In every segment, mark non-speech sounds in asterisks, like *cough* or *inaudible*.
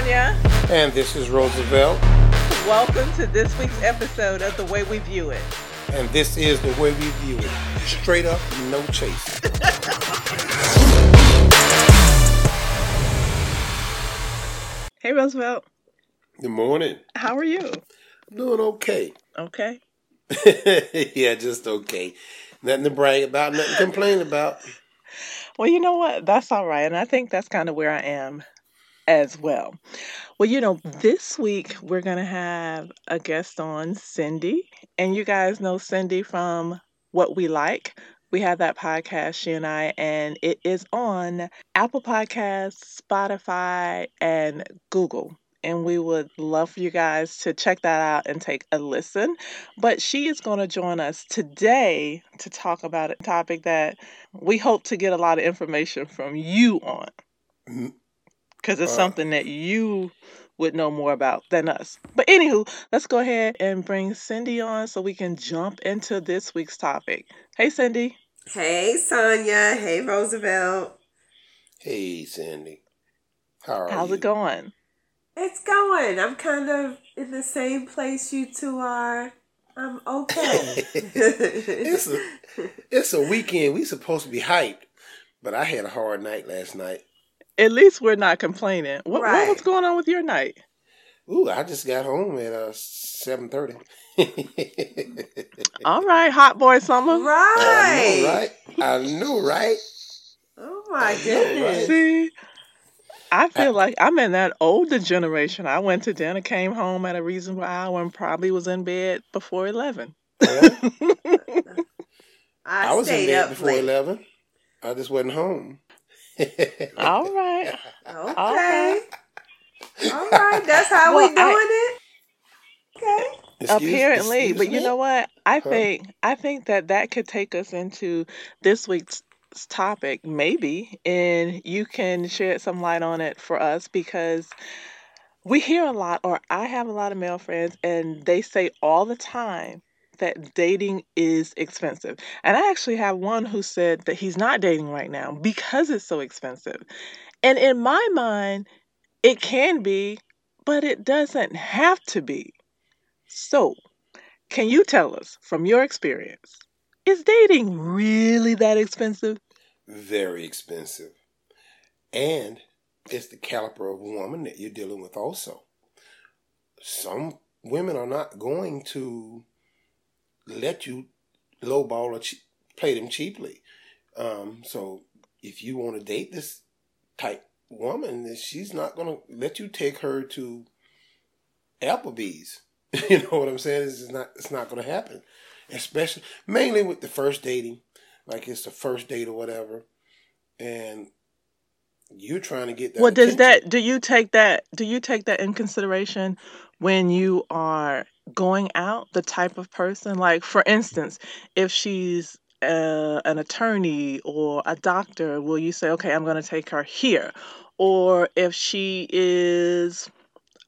Sonia. And this is Roosevelt. Welcome to this week's episode of The Way We View It. And this is the way we view it. Straight up, no chase. *laughs* hey, Roosevelt. Good morning. How are you? Doing okay. Okay. *laughs* yeah, just okay. Nothing to brag about, nothing to complain about. Well, you know what? That's all right. And I think that's kind of where I am as well. Well, you know, this week we're going to have a guest on, Cindy. And you guys know Cindy from What We Like. We have that podcast, she and I, and it is on Apple Podcasts, Spotify, and Google. And we would love for you guys to check that out and take a listen. But she is going to join us today to talk about a topic that we hope to get a lot of information from you on Mm, because it's Uh, something that you would know more about than us. But anywho, let's go ahead and bring Cindy on so we can jump into this week's topic. Hey, Cindy. Hey, Sonia. Hey, Roosevelt. Hey, Sandy. How are you? How's you? it going? It's going. I'm kind of in the same place you two are. I'm okay. *laughs* it's a it's a weekend. We supposed to be hyped, but I had a hard night last night. At least we're not complaining. What, what was going on with your night? Ooh, I just got home at uh seven thirty. *laughs* All right, hot boy summer. right. I know, right? I knew, right? Oh, my I know, goodness. right? See, I feel like I'm in that older generation. I went to dinner, came home at a reasonable hour, and probably was in bed before 11. Well, *laughs* I, I was in bed up before late. eleven. I just wasn't home. All right. Okay. All right. All right. That's how we Well, doing I- it? Okay. Excuse- apparently excuse but you me? know what i Huh? think i think that that could take us into this week's topic maybe and you can shed some light on it for us because we hear a lot or i have a lot of male friends and they say all the time that dating is expensive and i actually have one who said that he's not dating right now because it's so expensive and in my mind it can be but it doesn't have to be so, can you tell us from your experience, is dating really that expensive? Very expensive, and it's the caliber of woman that you're dealing with. Also, some women are not going to let you lowball or che- play them cheaply. Um, so, if you want to date this type woman, she's not going to let you take her to Applebee's. *laughs* you know what I'm saying? It's not. It's not going to happen. Especially, mainly with the first dating, like it's the first date or whatever, and you're trying to get that. Well, does attention. that do you take that do you take that in consideration when you are going out the type of person like for instance, if she's uh, an attorney or a doctor, will you say, "Okay, I'm going to take her here?" Or if she is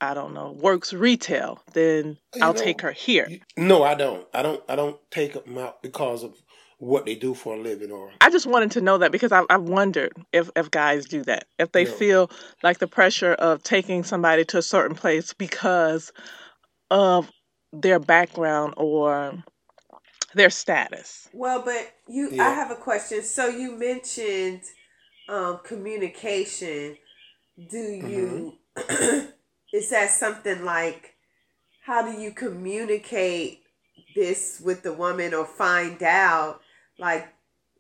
I don't know, works retail, then You I'll take her here. You- No, I don't. I don't. I don't take them out because of what they do for a living or I just wanted to know that because I, I've wondered if, if guys do that. If they No. feel like the pressure of taking somebody to a certain place because of their background or their status. Well, but you, I have a question. So you mentioned um, communication. Do you, *clears throat* is that something like, how do you communicate this with the woman or find out? Like,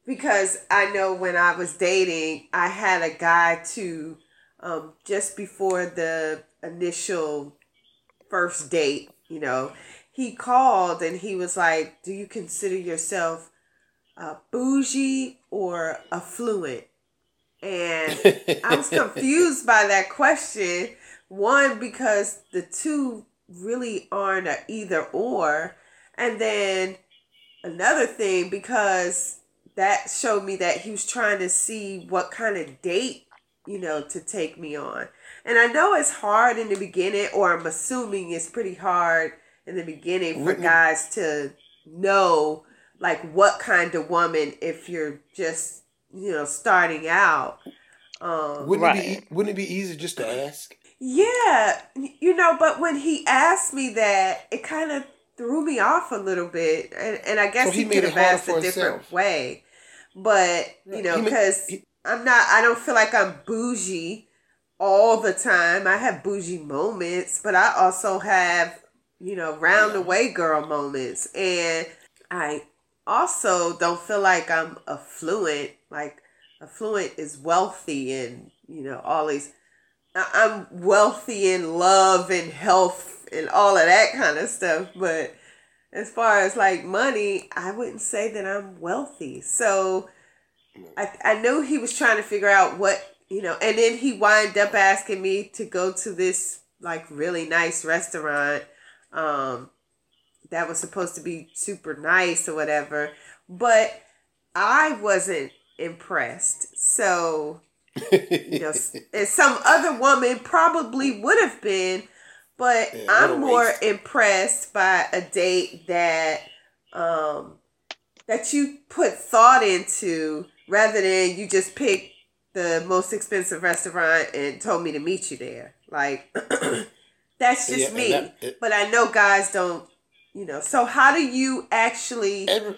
because I know when I was dating, I had a guy to, um, just before the initial first date, you know, he called and he was like, Do you consider yourself uh, bougie or affluent? And I was *laughs* confused by that question. One, because the two really aren't a either or. And then another thing, because that showed me that he was trying to see what kind of date, you know, to take me on. And I know it's hard in the beginning, or I'm assuming it's pretty hard in the beginning for Wouldn't guys to know like what kind of woman if you're just you know starting out um Wouldn't it be? Wouldn't it be easy just to ask? Yeah, you know, but when he asked me that, it kind of threw me off a little bit, and, and I guess So he he, made could it have asked a different himself. way. But you know, because I'm not, I don't feel like I'm bougie all the time. I have bougie moments, but I also have, you know, round the way girl moments, and I also don't feel like I'm affluent. Like affluent is wealthy, and you know, all these. I'm wealthy in love and health and all of that kind of stuff, but as far as like money, I wouldn't say that I'm wealthy. So I I knew he was trying to figure out what you know, and then he wind up asking me to go to this like really nice restaurant, um, that was supposed to be super nice or whatever, but I wasn't impressed. So you know, *laughs* and some other woman probably would have been, but Yeah, I'm more waste. impressed by a date that um that you put thought into rather than you just pick the most expensive restaurant and told me to meet you there. Like *clears throat* that's just Yeah, me. that- it- but I know guys don't, you know. So how do you actually Every,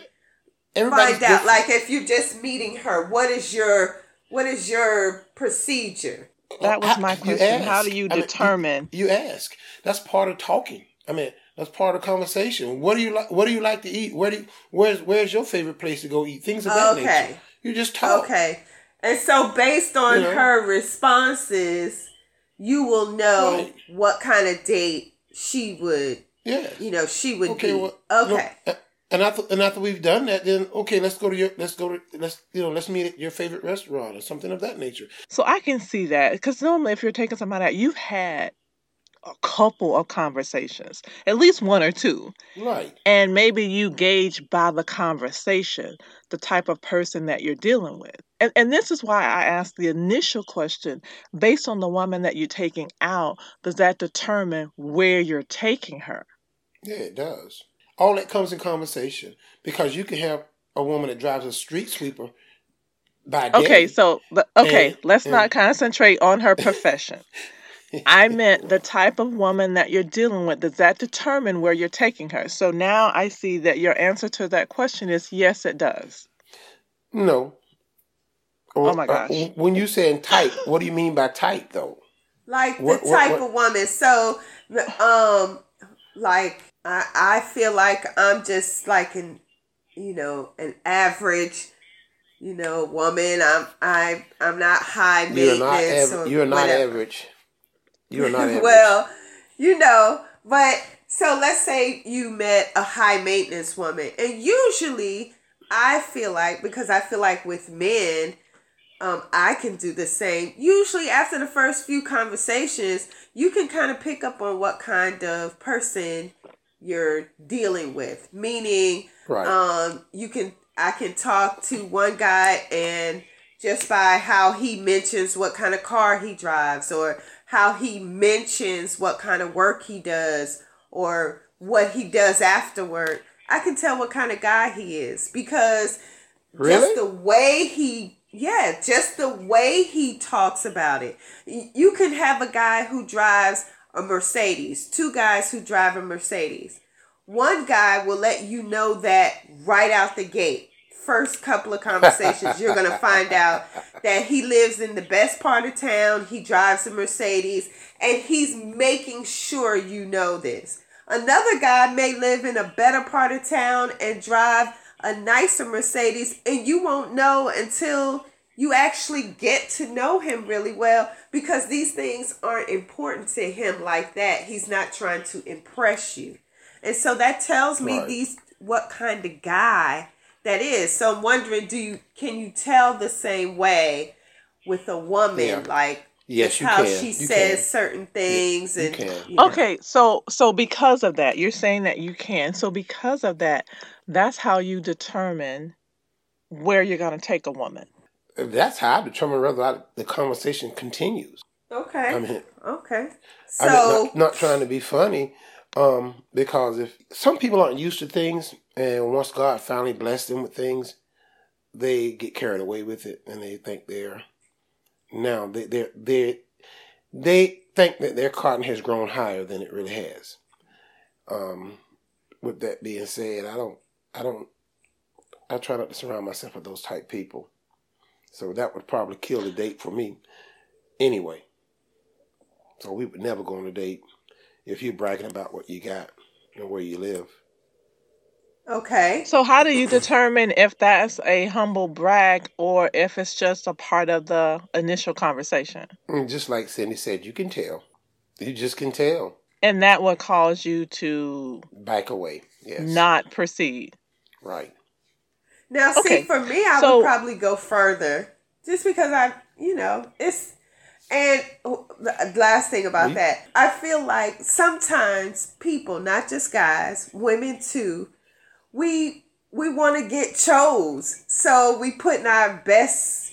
find out different. like if you're just meeting her what is your what is your procedure That was my you question. How do you I mean, determine? You ask. That's part of talking. I mean, that's part of conversation. What do you like? What do you like to eat? Where do you, where's Where's your favorite place to go eat? Things of that Okay. nature. You just talk. okay and so based on You know? her responses you will know Right. what kind of date she would Yeah. you know she would Okay. be Well, okay no, and after and after we've done that, then okay, let's go to your let's go to let's you know let's meet at your favorite restaurant or something of that nature. So I can see that because normally, if you're taking somebody out, you've had a couple of conversations, at least one or two, Right. and maybe you gauge by the conversation the type of person that you're dealing with. And, and this is why I asked the initial question based on the woman that you're taking out, does that determine where you're taking her? Yeah, it does. All that comes in conversation because you can have a woman that drives a street sweeper by day. Okay, so okay, And- let's not concentrate on her profession. *laughs* I meant the type of woman that you're dealing with. Does that determine where you're taking her? So now I see that your answer to that question is yes, it does. no. Or, Oh my uh, gosh. when you saying type, what do you mean by type though? like What- the type what- of woman so um like I, I feel like i'm just like an you know an average you know woman i'm i i'm not high You're not maintenance aver- or you're not whatever. average. You're not *laughs* average. well you know but so let's say you met a high maintenance woman and usually i feel like because i feel like with men um, I can do the same. Usually, after the first few conversations, you can kind of pick up on what kind of person you're dealing with. Meaning, right. um, you can I can talk to one guy and just by how he mentions what kind of car he drives or how he mentions what kind of work he does or what he does after work, I can tell what kind of guy he is because really? just the way he yeah just the way he talks about it. You can have a guy who drives a mercedes two guys who drive a mercedes. One guy will let you know that right out the gate. First couple of conversations you're going to find out that he lives in the best part of town he drives a mercedes and he's making sure you know this. Another guy may live in a better part of town and drive a nicer Mercedes, and you won't know until you actually get to know him really well because these things aren't important to him like that. He's not trying to impress you. And so that tells me Right. these what kind of guy that is. So I'm wondering, do you can you tell the same way with a woman Yeah. like Yes, you how can. she You says can. certain things you and can. you know. Okay, so so because of that, you're saying that you can. So because of that, that's how you determine where you're going to take a woman. That's how I determine whether I, the conversation continues. Okay. I mean, okay. So I'm not, not trying to be funny, um, because if some people aren't used to things, and once God finally blessed them with things, they get carried away with it, and they think they're now they they they they think that their cotton has grown higher than it really has. Um, with that being said, I don't, I don't, I try not to surround myself with those type people. So that would probably kill the date for me, anyway. So we would never go on a date if you're bragging about what you got and where you live. Okay. So how do you determine if that's a humble brag or if it's just a part of the initial conversation? Mm, just like Cindy said, you can tell. You just can tell. And that would cause you to Back away. Yes. not proceed. Right. Now, see, for me, I so- would probably go further, just because I, you know, it's. And the last thing about We- that, I feel like sometimes people, not just guys, women too, we we want to get chose, so we putting our best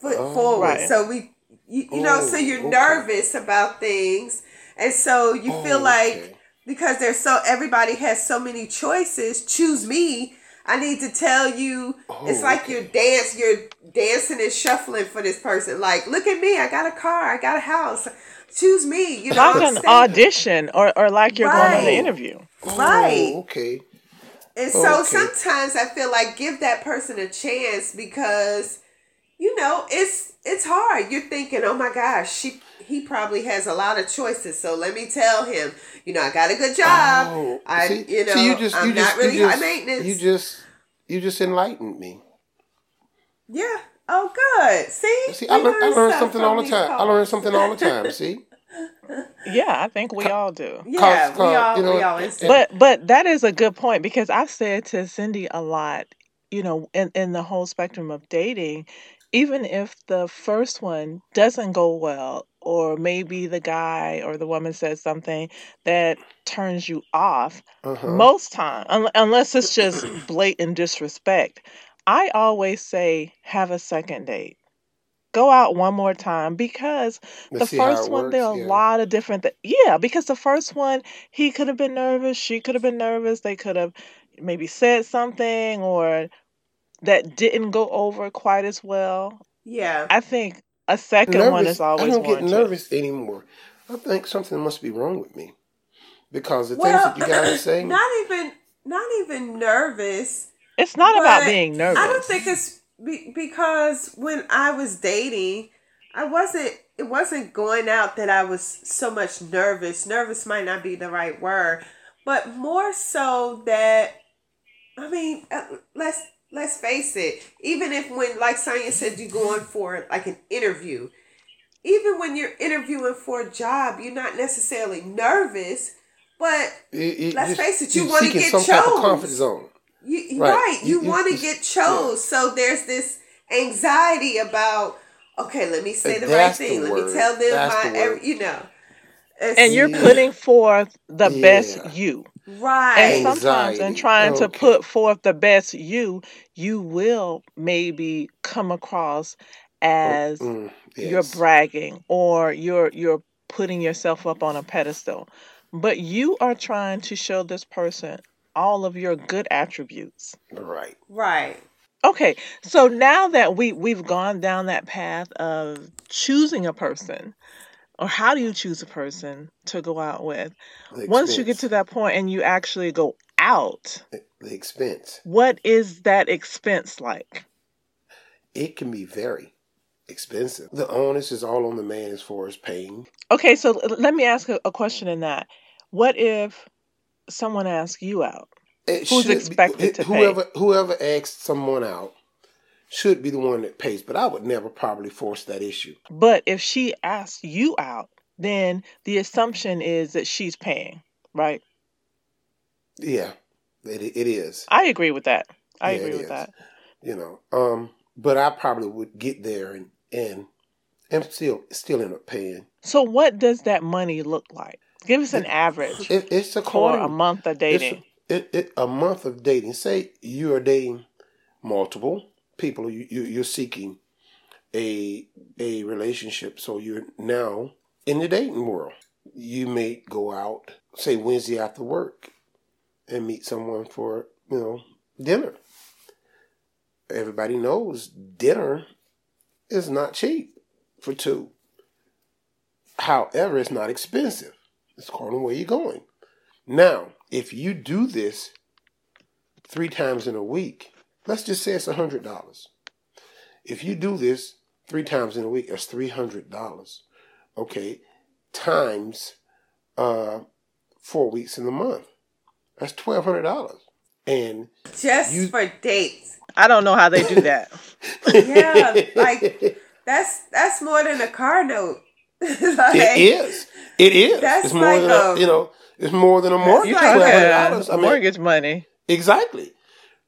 foot Oh. forward. Right. So we, you, you know, so Oh, you're okay. nervous about things, and so you Oh, feel like okay. because there's so everybody has so many choices choose me i need to tell you it's Oh, like okay. you're dance you're dancing and shuffling for this person like look at me i got a car i got a house choose me you know Like an stay- audition or, or like you're going on Right. the interview. right. Oh, okay. and so Okay. sometimes i feel like give that person a chance because you know it's it's hard you're thinking oh my gosh she he probably has a lot of choices so let me tell him you know i got a good job Oh, i see- you know see, you just, i'm you just, not really you just, high maintenance You just, you just enlightened me. Yeah. Oh, good. See, See, I, We learn, I learn learn something all the these time. I calls. learn something all the time. See, *laughs* Yeah, I think we all do. Yeah, Cause- we all you know, we always do. But but that is a good point because I've said to Cindy a lot, you know, in, in the whole spectrum of dating, even if the first one doesn't go well, or maybe the guy or the woman says something that turns you off, uh-huh. most time, un- unless it's just *clears throat* blatant disrespect, I always say have a second date. Go out one more time because Let's the first one there are works, a lot of different th- yeah because the first one he could have been nervous she could have been nervous they could have maybe said something or that didn't go over quite as well yeah. i think a second one is always I don't get nervous anymore. I think something must be wrong with me because the well, things that you guys *coughs* are saying. not even not even nervous. it's not about being nervous I don't think it's be, because when I was dating, I wasn't. It wasn't going out that I was so much nervous. Nervous might not be the right word, but more so that I mean, uh, let's let's face it. Even if when, like Sonia said, you're going for like an interview, even when you're interviewing for a job, you're not necessarily nervous, but You- you Let's just- face it, you wanna get some type of chose. comfort zone. you you- Right. right, you, You- you- want to get chose. So there's this anxiety about okay, let me say the right That's the thing. Let me tell them That's my the every, you know. And you're Yeah. putting forth the Yeah. best you right. and sometimes in Anxiety. trying to put forth the best you you will maybe come across as Mm, you're bragging or you're you're putting yourself up on a pedestal but you are trying to show this person all of your good attributes Right. right. okay so now that we we've gone down that path of choosing a person or how do you choose a person to go out with once you get to that point and you actually go out the expense, what is that expense like it can be very expensive. The onus is all on the man as far as paying. okay so let me ask a, a question in that what if someone asks you out It Who's should be- expected to pay? whoever whoever asks someone out should be the one that pays. But I would never probably force that issue. But if she asks you out, then the assumption is that she's paying, right? Yeah, it it is. I agree with that. I Yeah, agree with is. that. You know, um, but I probably would get there and and and still still end up paying. So what does that money look like? Give us an average It, it's for according a month of dating. a, it, it, a month of dating. Say you are dating multiple people. You, you you're seeking a a relationship. So you're now in the dating world. You may go out, say Wednesday after work, and meet someone for you know dinner. Everybody knows dinner is not cheap for two. However, it's not expensive. It's according to where you're going. Now, if you do this three times in a week, let's just say it's hundred dollars. If you do this three times in a week, that's three hundred dollars. Okay, times uh, four weeks in the month. That's twelve hundred dollars. And just you, for dates. I don't know how they do that. *laughs* yeah, like that's that's more than a car note. *laughs* like, it is. It is. That's it's more like than a, a, you know. It's more than a mortgage. Twelve hundred dollars. I mean, mortgage money. Exactly.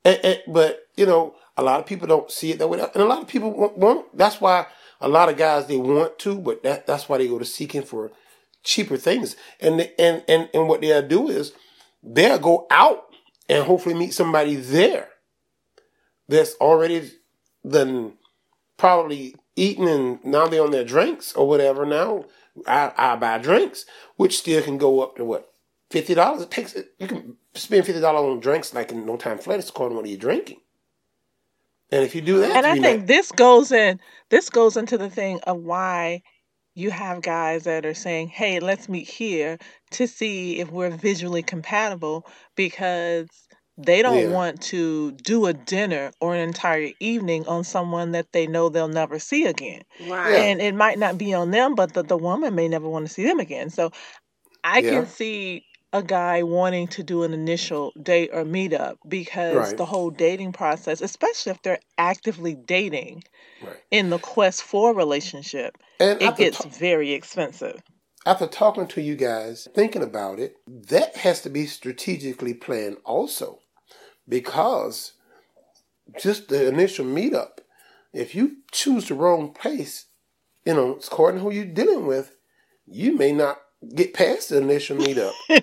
And, and, but you know, a lot of people don't see it that way, and a lot of people want. want that's why a lot of guys they want to, but that that's why they go to seeking for cheaper things. And and and and what they'll do is they'll go out and hopefully meet somebody there that's already then probably eating and now they're on their drinks or whatever. Now I, I buy drinks, which still can go up to what fifty dollars. It takes it you can spend fifty dollars on drinks like in no time flat. It's according to what you're drinking. And if you do that, and I think this goes in this goes into the thing of why you have guys that are saying, "Hey, let's meet here to see if we're visually compatible," because they don't yeah. want to do a dinner or an entire evening on someone that they know they'll never see again. Right. And it might not be on them, but the, the woman may never want to see them again. So I yeah. can see a guy wanting to do an initial date or meetup because right. the whole dating process, especially if they're actively dating right. in the quest for a relationship, and it gets very expensive. After talking to you guys, thinking about it, that has to be strategically planned also because just the initial meetup, if you choose the wrong place, you know, according to who you're dealing with, you may not get past the initial meetup. *laughs* and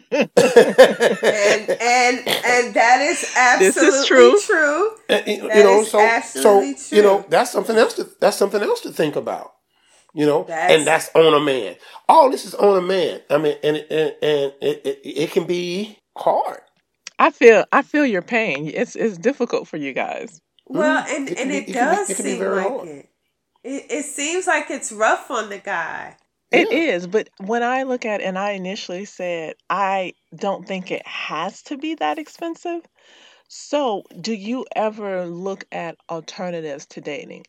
and and that is absolutely this is true. true. And, you, you know, so so true. you know that's something else to that's something else to think about. You know, that's, and that's on a man. All this is on a man. I mean, and and, and it, it, it can be hard. I feel I feel your pain. It's it's difficult for you guys. Well, mm-hmm. and it and be, it, it does be, it seem like hard. it. it. It seems like it's rough on the guy. It yeah. is, but when I look at and I initially said I don't think it has to be that expensive. So, do you ever look at alternatives to dating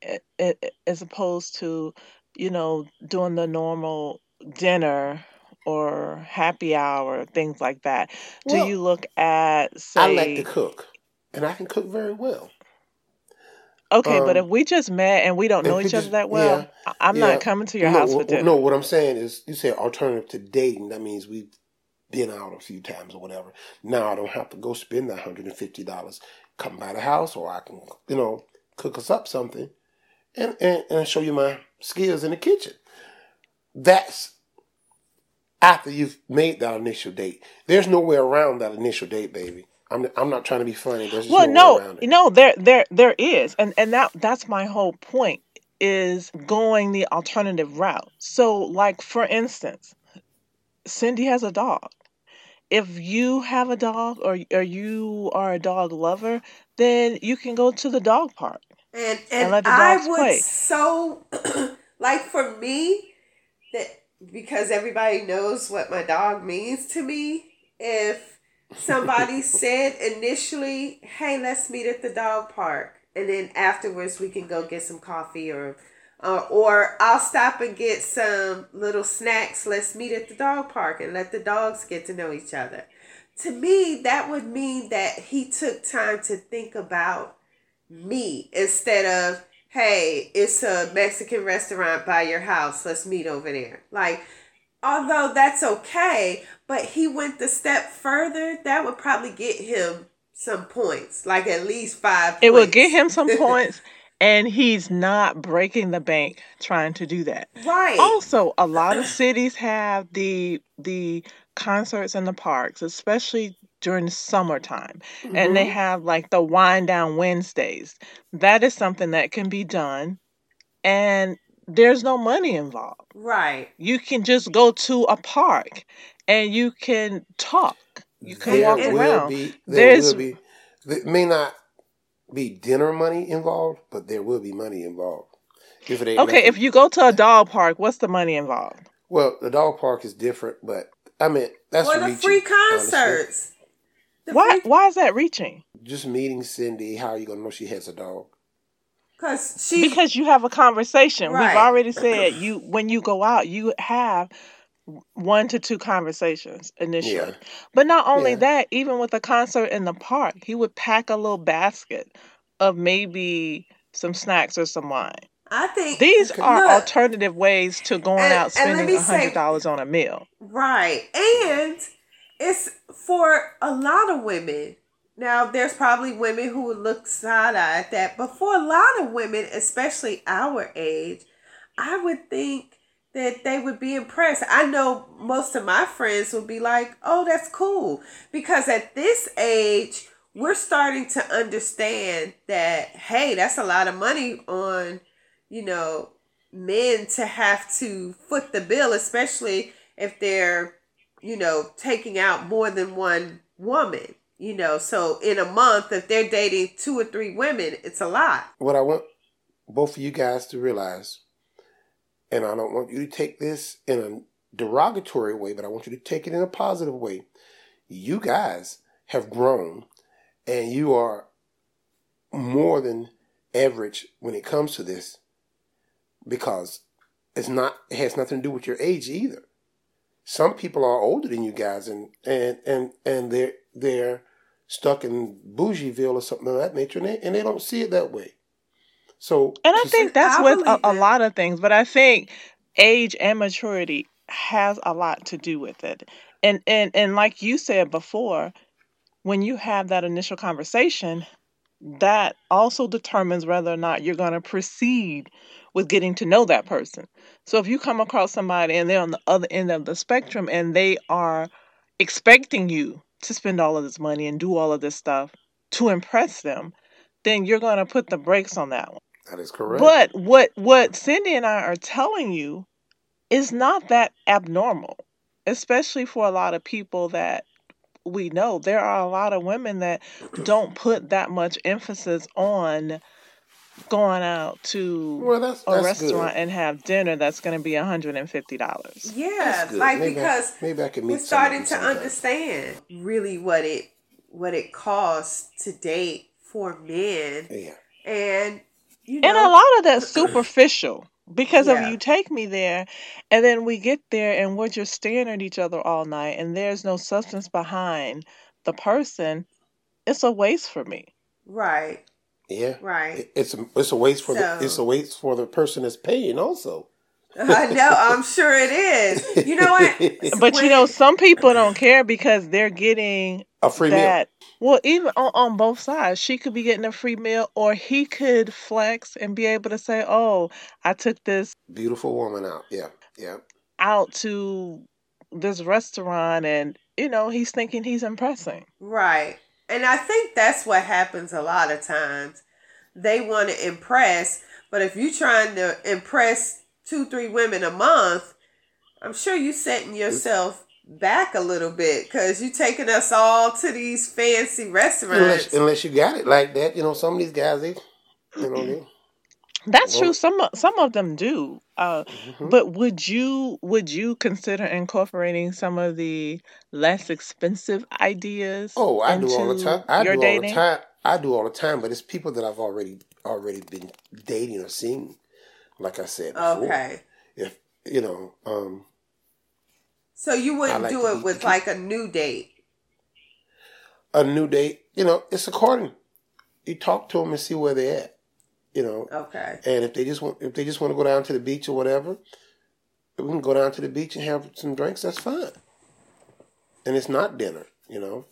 as opposed to, you know, doing the normal dinner or happy hour, things like that? Do well, you look at say I like to cook and I can cook very well. Okay, um, but if we just met and we don't know each other that well, yeah, I'm yeah. not coming to your no, house for dinner. No, what I'm saying is, you say alternative to dating. That means we've been out a few times or whatever. Now I don't have to go spend that hundred and fifty dollars. Come by the house, or I can, you know, cook us up something, and, and and show you my skills in the kitchen. That's after you've made that initial date. There's no way around that initial date, baby. I'm I'm not trying to be funny. There's well, no, no, there there there is, and and that that's my whole point is going the alternative route. So, like for instance, Cindy has a dog. If you have a dog or or you are a dog lover, then you can go to the dog park and and, and let the dogs I would play. so *clears throat* like for me that because everybody knows what my dog means to me. If somebody said initially, "Hey, let's meet at the dog park," and then afterwards we can go get some coffee or. Uh, or I'll stop and get some little snacks. Let's meet at the dog park and let the dogs get to know each other. To me, that would mean that he took time to think about me instead of, hey, it's a Mexican restaurant by your house. Let's meet over there. Like, although that's okay, but he went the step further, that would probably get him some points, like at least five. It would get him some *laughs* points, and he's not breaking the bank trying to do that. Right. Also, a lot of cities have the the concerts in the parks, especially during the summertime, mm-hmm. and they mm-hmm. have like the wind down Wednesdays. That is something that can be done, and there's no money involved. Right. You can just go to a park and you can talk. You can there walk around. Be, there There's, will be. There may not be dinner money involved, but there will be money involved. If okay, nothing. if you go to a dog park, what's the money involved? Well, the dog park is different, but I mean that's or the reaching, free concerts. The Why why is that reaching? Just meeting Cindy, how are you gonna know she has a dog? Because she Because you have a conversation. Right. We've already said you when you go out, you have one to two conversations initially. Yeah. But not only Yeah. that, even with a concert in the park, he would pack a little basket of maybe some snacks or some wine. I think These are Look. alternative ways to going And- out spending a hundred dollars on a meal. Right. And it's for a lot of women. Now, there's probably women who would look side at that, but for a lot of women, especially our age, I would think that they would be impressed. I know most of my friends would be like, oh, that's cool. Because at this age, we're starting to understand that, hey, that's a lot of money on, you know, men to have to foot the bill, especially if they're, you know, taking out more than one woman. You know, so in a month, if they're dating two or three women, it's a lot. What I want both of you guys to realize, and I don't want you to take this in a derogatory way, but I want you to take it in a positive way. You guys have grown and you are more than average when it comes to this because it's not it has nothing to do with your age either. Some people are older than you guys and and and, and they're they're stuck in Bougieville or something of that nature and they, and they don't see it that way. So And I think say- that's I with a, a lot of things, but I think age and maturity has a lot to do with it. And and and like you said before, when you have that initial conversation, that also determines whether or not you're going to proceed with getting to know that person. So if you come across somebody and they're on the other end of the spectrum and they are expecting you to spend all of this money and do all of this stuff to impress them, then you're going to put the brakes on that one. that is correct. But what what Cindy and I are telling you is not that abnormal, especially for a lot of people that we know. There are a lot of women that don't put that much emphasis on going out to well, that's a that's restaurant good. and have dinner that's going to be $150. Yeah, like Maybe I- because maybe I can meet we're starting to sometime. understand really what it what it costs to date for men, Yeah. and you know, And a lot of that's superficial because Yeah. of you take me there and then we get there and we're just staring at each other all night and there's no substance behind the person. It's a waste for me. right, Yeah. right. It's a, it's a waste for So- the it's a waste for the person that's paying also. *laughs* I know. I'm sure it is. You know what? *laughs* But you know, some people don't care because they're getting A free meal. Well, even on, on both sides, she could be getting a free meal or he could flex and be able to say, Oh, I took this Beautiful woman out. Yeah. Yeah. out to this restaurant and, you know, he's thinking he's impressing. Right. And I think that's what happens a lot of times. They want to impress, but if you're trying to impress two, three women a month, I'm sure you're setting yourself back a little bit because you're taking us all to these fancy restaurants. Unless unless you got it like that, you know, some of these guys they you know they That's Well- true. Some of- some of them do. Uh, Mhm. but would you would you consider incorporating some of the less expensive ideas? Oh, I do all the into time. I do your all the dating? time. I do all the time, but it's people that I've already already been dating or seeing. Like I said before. okay. If you know, um So you wouldn't like do to it be- with like a new date. a new date, you know, it's according. You talk to them and see where they're at. You know, Okay. And if they just want, if they just want to go down to the beach or whatever, we can go down to the beach and have some drinks. That's fine. And it's not dinner, you know.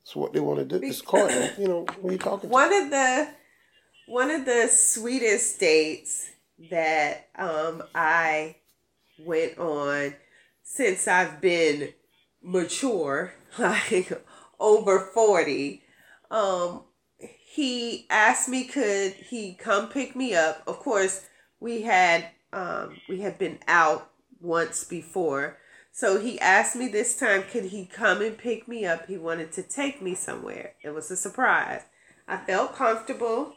It's what they want to do. It's court. you know, when you talking to. One of the one of the sweetest dates that um I went on since I've been mature, *laughs* like over 40. Um he asked me could he come pick me up. Of course, we had um we had been out once before. So he asked me this time could he come and pick me up. He wanted to take me somewhere. It was a surprise. I felt comfortable.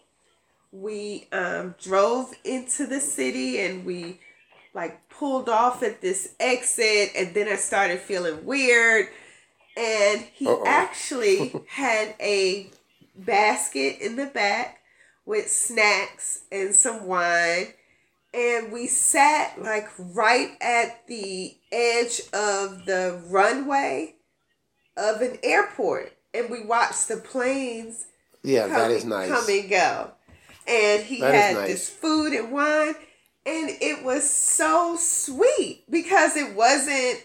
We um, drove into the city and we like pulled off at this exit and then I started feeling weird and he Uh-oh. actually *laughs* had a basket in the back with snacks and some wine and we sat like right at the edge of the runway of an airport and we watched the planes Yeah, come, that is nice. come and go. And he That had nice. this food and wine, and it was so sweet because it wasn't,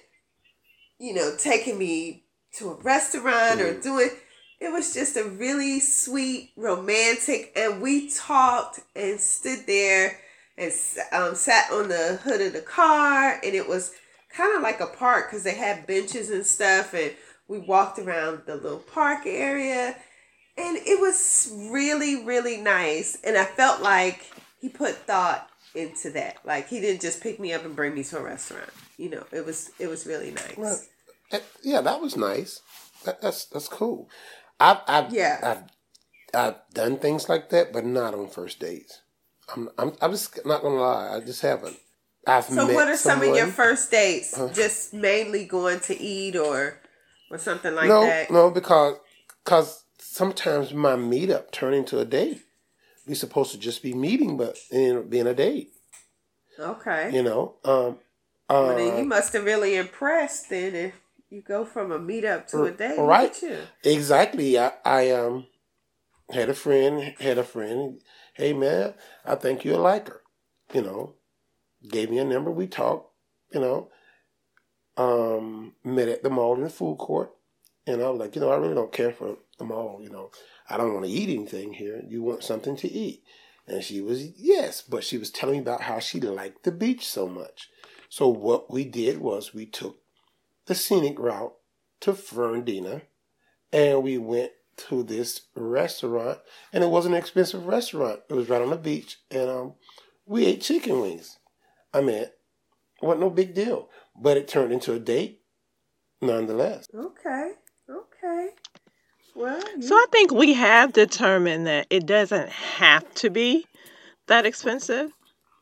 you know, taking me to a restaurant or Mm. doing. It was just a really sweet, romantic, and we talked and stood there and um, sat on the hood of the car, and it was kind of like a park because they had benches and stuff, and we walked around the little park area and it was really really nice and i felt like he put thought into that like he didn't just pick me up and bring me to a restaurant you know it was it was really nice Well, Yeah, that was nice. That, that's that's cool. I've I've, Yeah. I've I've done things like that, but not on first dates. I'm I'm I'm just not gonna lie. I just haven't. I've so what are some of your first dates just mainly going to eat or or something like no, that no, because because sometimes my meetup turn into a date. We supposed to just be meeting, but ended up being a date. okay You know, um, well, uh, then you must have really impressed then if you go from a meetup to a date right. Exactly. I, I um had a friend, had a friend. Hey man, I think you'll like her. You know, gave me a number. We talked. You know, um, met at the mall in the food court, and I was like, you know, I really don't care for the mall. You know, I don't want to eat anything here. You want something to eat? And she was yes, but she was telling me about how she liked the beach so much. So what we did was we took the scenic route to Fernandina and we went to this restaurant and it wasn't an expensive restaurant it was right on the beach and um we ate chicken wings i mean it wasn't no big deal but it turned into a date nonetheless okay okay well you- So I think we have determined that it doesn't have to be that expensive.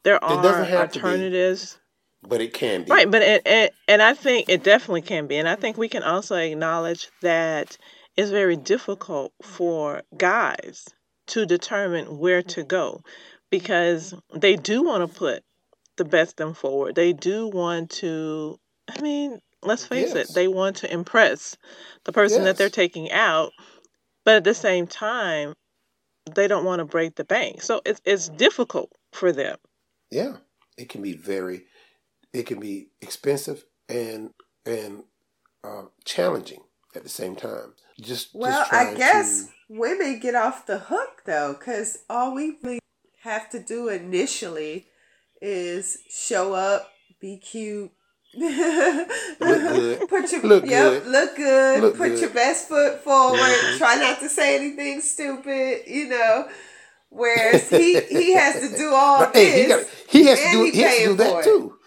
There are doesn't have to be. alternatives. But it can be Right, but it, it, and I think it definitely can be. And I think we can also acknowledge that it's very difficult for guys to determine where to go because they do want to put the best them forward. They do want to, I mean, let's face Yes. it, they want to impress the person that they're taking out, but at the same time, they don't want to break the bank. So it's, it's difficult for them. yeah it can be very it can be expensive and and uh, challenging at the same time just Well, just I guess to- women get off the hook though, because all we really have to do initially is show up, be cute, *laughs* look good. put your Look yep, good. look good, Look put good. your best foot forward. Mhm. Try not to say anything stupid, you know. Whereas *laughs* he he has to do all But, hey, he, got, this. he has to do he he has to do that too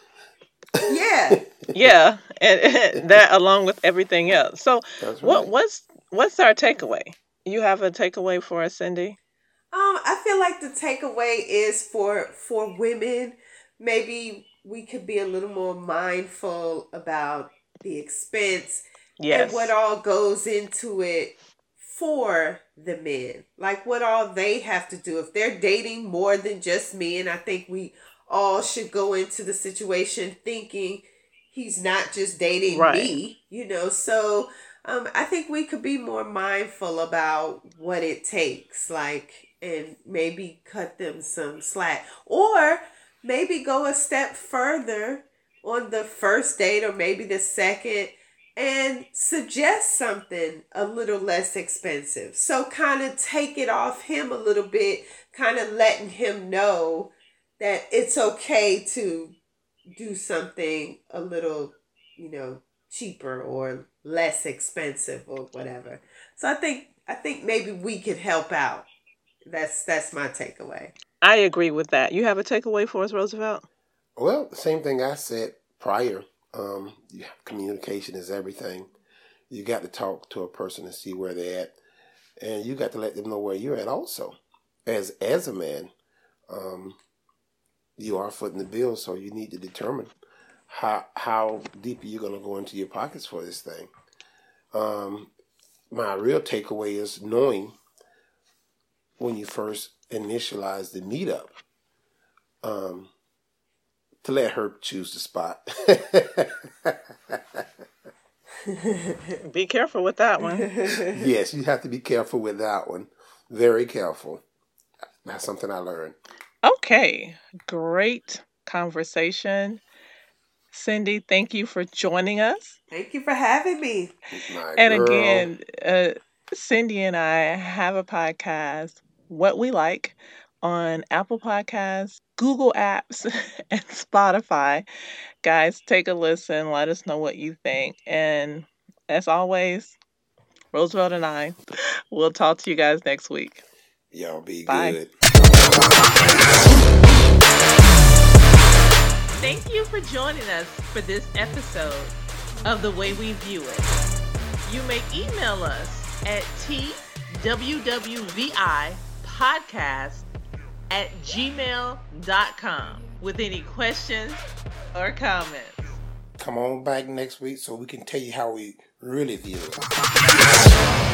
Yeah. *laughs* yeah, and that along with everything else. So That's What what's what's our takeaway? You have a takeaway for us, Cindy? Um, I feel like the takeaway is for for women, maybe we could be a little more mindful about the expense Yes. and what all goes into it for the men. Like what all they have to do if they're dating more than just me and I think we all should go into the situation thinking he's not just dating Right. me, you know. So um, I think we could be more mindful about what it takes, like, and maybe cut them some slack, or maybe go a step further on the first date or maybe the second and suggest something a little less expensive. So, kind of take it off him a little bit, kind of letting him know that it's okay to do something a little, you know, cheaper or less expensive or whatever. So I think I think maybe we could help out. That's that's my takeaway. I agree with that. You have a takeaway for us, Roosevelt? Well, the same thing I said prior. Um, yeah, communication is everything. You got to talk to a person and see where they're at, and you got to let them know where you're at also. As as a man, um, you are footing the bill, so you need to determine how how deep are you going to go into your pockets for this thing. Um, my real takeaway is knowing when you first initialize the meetup um, to let her choose the spot. *laughs* be careful with that one. *laughs* yes, you have to be careful with that one. Very careful. That's something I learned. Okay, great conversation. Cindy, thank you for joining us. Thank you for having me. My And girl. again, uh, Cindy and I have a podcast, What We Like, on Apple Podcasts, Google Apps, *laughs* and Spotify. Guys, take a listen. Let us know what you think. And as always, Roosevelt and I will talk to you guys next week. y'all be Bye. good. Thank you for joining us for this episode of The Way We View It. You may email us at twwvipodcast at gmail.com with any questions or comments. Come on back next week so we can tell you how we really view it.